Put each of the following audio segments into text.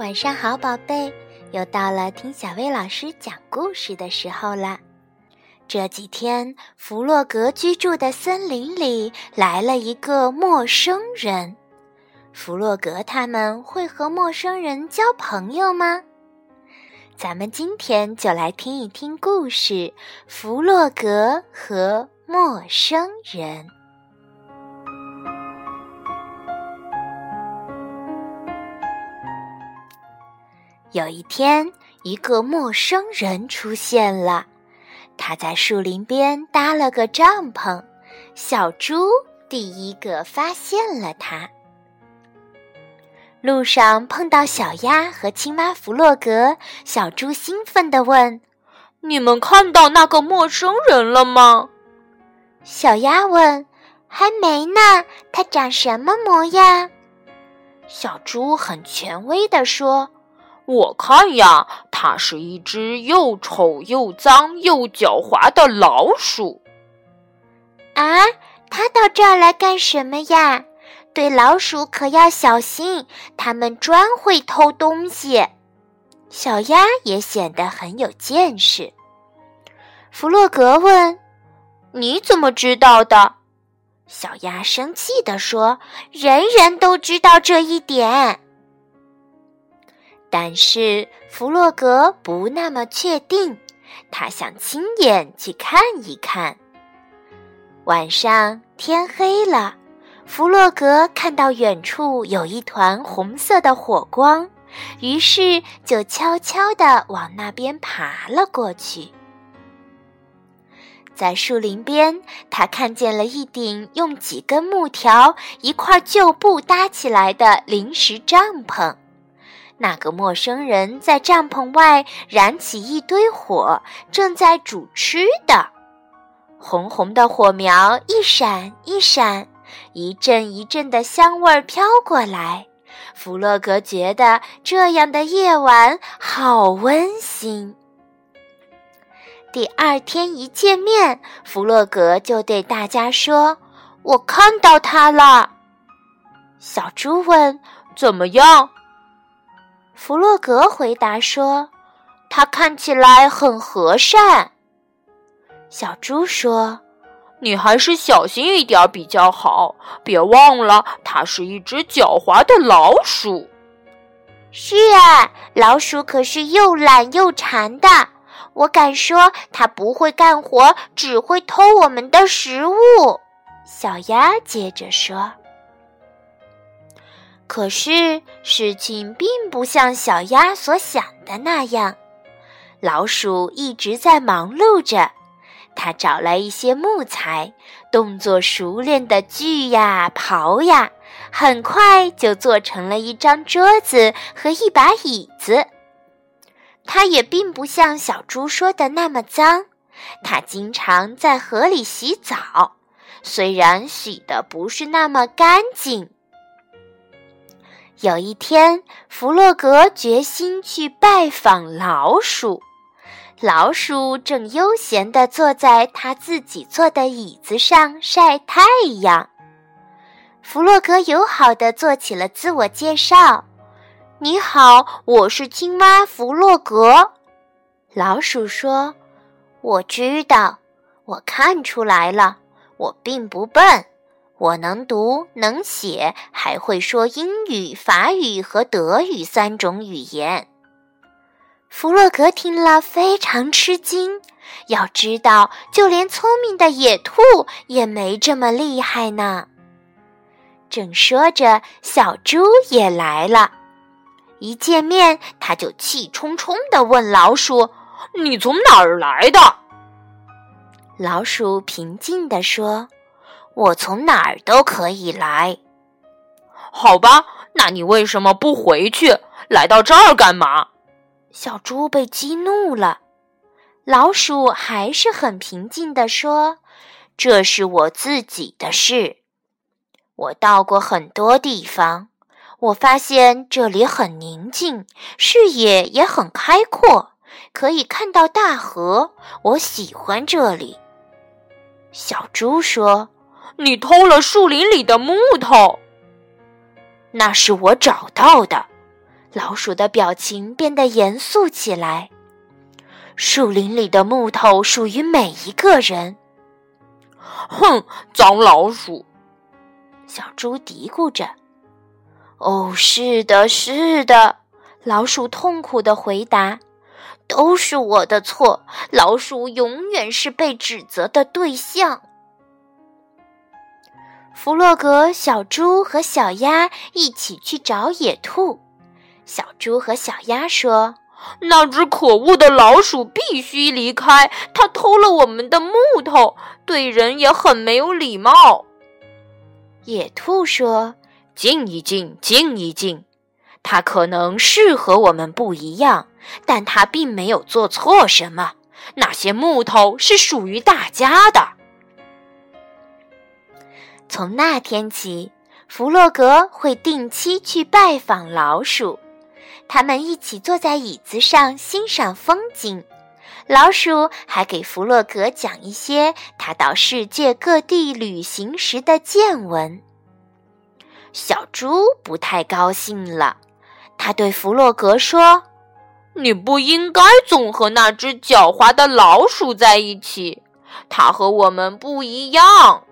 晚上好，宝贝，又到了听小薇老师讲故事的时候了。这几天，弗洛格居住的森林里来了一个陌生人。弗洛格他们会和陌生人交朋友吗？咱们今天就来听一听故事《弗洛格和陌生人》。有一天，一个陌生人出现了。他在树林边搭了个帐篷，小猪第一个发现了他。路上碰到小鸭和青蛙弗洛格，小猪兴奋地问：“你们看到那个陌生人了吗？”小鸭问：“还没呢，他长什么模样？”小猪很权威地说。我看呀，它是一只又丑又脏又狡猾的老鼠。啊，它到这儿来干什么呀？对老鼠可要小心，它们专会偷东西。小鸭也显得很有见识。弗洛格问：“你怎么知道的？”小鸭生气地说：“人人都知道这一点。”但是弗洛格不那么确定，他想亲眼去看一看。晚上天黑了，弗洛格看到远处有一团红色的火光，于是就悄悄地往那边爬了过去。在树林边，他看见了一顶用几根木条、一块旧布搭起来的临时帐篷。那个陌生人在帐篷外燃起一堆火，正在煮吃的。红红的火苗一闪一闪，一阵一阵的香味儿飘过来。弗洛格觉得这样的夜晚好温馨。第二天一见面，弗洛格就对大家说：“我看到他了。”小猪问：“怎么样？”弗洛格回答说：“他看起来很和善。”小猪说：“你还是小心一点比较好，别忘了，它是一只狡猾的老鼠。”“是啊，老鼠可是又懒又馋的。我敢说，它不会干活，只会偷我们的食物。”小鸭接着说。可是事情并不像小鸭所想的那样，老鼠一直在忙碌着。它找来一些木材，动作熟练的锯呀、刨呀，很快就做成了一张桌子和一把椅子。它也并不像小猪说的那么脏，它经常在河里洗澡，虽然洗的不是那么干净。有一天，弗洛格决心去拜访老鼠。老鼠正悠闲地坐在他自己坐的椅子上晒太阳。弗洛格友好地做起了自我介绍：“你好，我是青蛙弗洛格。”老鼠说：“我知道，我看出来了，我并不笨。”我能读能写，还会说英语、法语和德语三种语言。弗洛格听了非常吃惊，要知道，就连聪明的野兔也没这么厉害呢。正说着，小猪也来了。一见面，他就气冲冲地问老鼠：“你从哪儿来的？”老鼠平静地说。我从哪儿都可以来，好吧？那你为什么不回去？来到这儿干嘛？小猪被激怒了。老鼠还是很平静地说：“这是我自己的事。我到过很多地方，我发现这里很宁静，视野也很开阔，可以看到大河。我喜欢这里。”小猪说。你偷了树林里的木头，那是我找到的。老鼠的表情变得严肃起来。树林里的木头属于每一个人。哼，脏老鼠！小猪嘀咕着。哦，是的，是的，老鼠痛苦的回答：“都是我的错。老鼠永远是被指责的对象。”弗洛格、小猪和小鸭一起去找野兔。小猪和小鸭说：“那只可恶的老鼠必须离开，它偷了我们的木头，对人也很没有礼貌。”野兔说：“静一静，静一静。它可能是和我们不一样，但它并没有做错什么。那些木头是属于大家的。”从那天起，弗洛格会定期去拜访老鼠。他们一起坐在椅子上欣赏风景。老鼠还给弗洛格讲一些他到世界各地旅行时的见闻。小猪不太高兴了，他对弗洛格说：“你不应该总和那只狡猾的老鼠在一起，它和我们不一样。”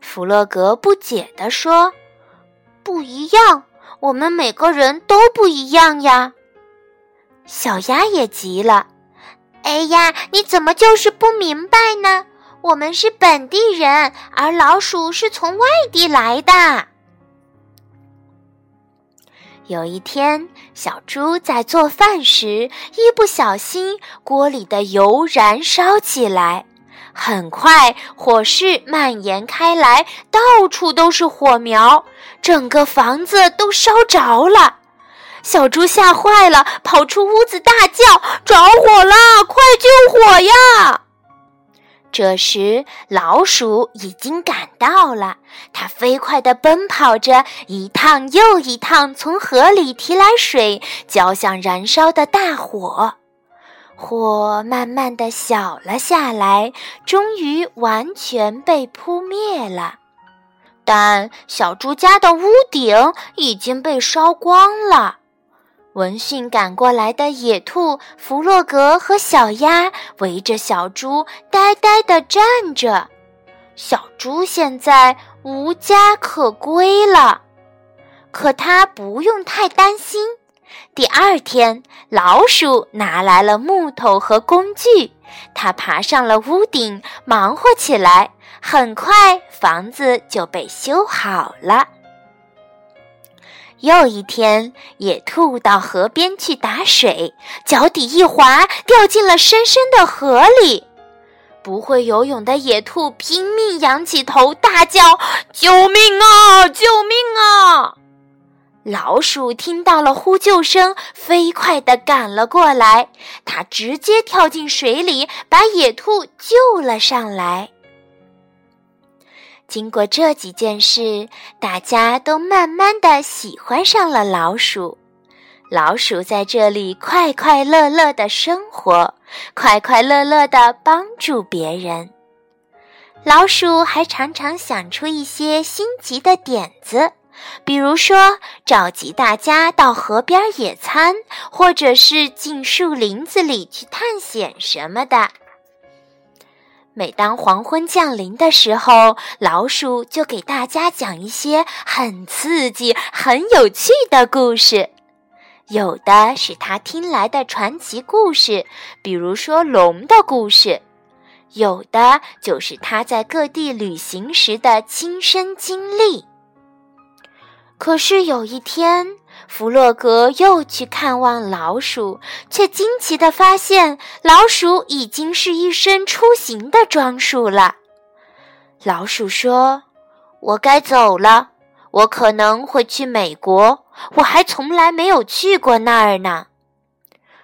弗洛格不解地说：“不一样，我们每个人都不一样呀。”小鸭也急了：“哎呀，你怎么就是不明白呢？我们是本地人，而老鼠是从外地来的。”有一天，小猪在做饭时，一不小心，锅里的油燃烧起来。很快，火势蔓延开来，到处都是火苗，整个房子都烧着了。小猪吓坏了，跑出屋子大叫：“着火了！快救火呀！”这时，老鼠已经赶到了，它飞快地奔跑着，一趟又一趟从河里提来水，浇向燃烧的大火。火慢慢的小了下来，终于完全被扑灭了。但小猪家的屋顶已经被烧光了。闻讯赶过来的野兔弗洛格和小鸭围着小猪呆呆地站着。小猪现在无家可归了，可他不用太担心。第二天，老鼠拿来了木头和工具，它爬上了屋顶，忙活起来。很快，房子就被修好了。又一天，野兔到河边去打水，脚底一滑，掉进了深深的河里。不会游泳的野兔拼命仰起头，大叫：“救命啊！救命啊！”老鼠听到了呼救声，飞快地赶了过来。它直接跳进水里，把野兔救了上来。经过这几件事，大家都慢慢的喜欢上了老鼠。老鼠在这里快快乐乐的生活，快快乐乐的帮助别人。老鼠还常常想出一些新奇的点子。比如说，召集大家到河边野餐，或者是进树林子里去探险什么的。每当黄昏降临的时候，老鼠就给大家讲一些很刺激、很有趣的故事。有的是他听来的传奇故事，比如说龙的故事；有的就是他在各地旅行时的亲身经历。可是有一天，弗洛格又去看望老鼠，却惊奇地发现老鼠已经是一身出行的装束了。老鼠说：“我该走了，我可能会去美国，我还从来没有去过那儿呢。”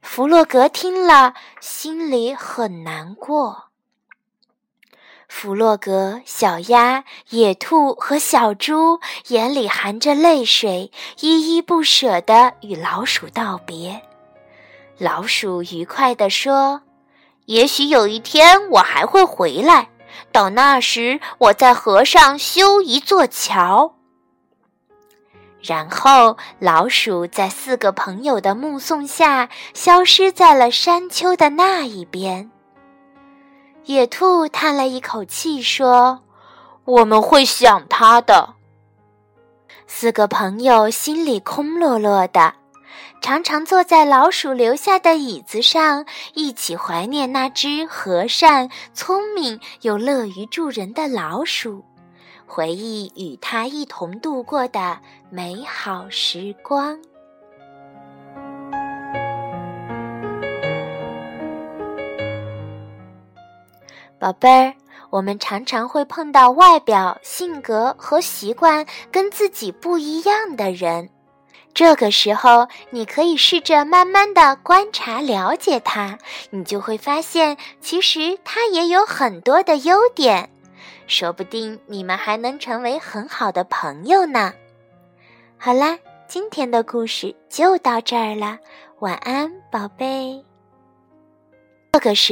弗洛格听了，心里很难过。弗洛格、小鸭、野兔和小猪眼里含着泪水，依依不舍地与老鼠道别。老鼠愉快地说：“也许有一天我还会回来，到那时我在河上修一座桥。”然后，老鼠在四个朋友的目送下，消失在了山丘的那一边。野兔叹了一口气说：“我们会想他的。”四个朋友心里空落落的，常常坐在老鼠留下的椅子上，一起怀念那只和善、聪明又乐于助人的老鼠。回忆与它一同度过的美好时光。宝贝儿，我们常常会碰到外表、性格和习惯跟自己不一样的人，这个时候，你可以试着慢慢的观察、了解他，你就会发现，其实他也有很多的优点。说不定你们还能成为很好的朋友呢。好啦，今天的故事就到这儿了，晚安，宝贝。这个是。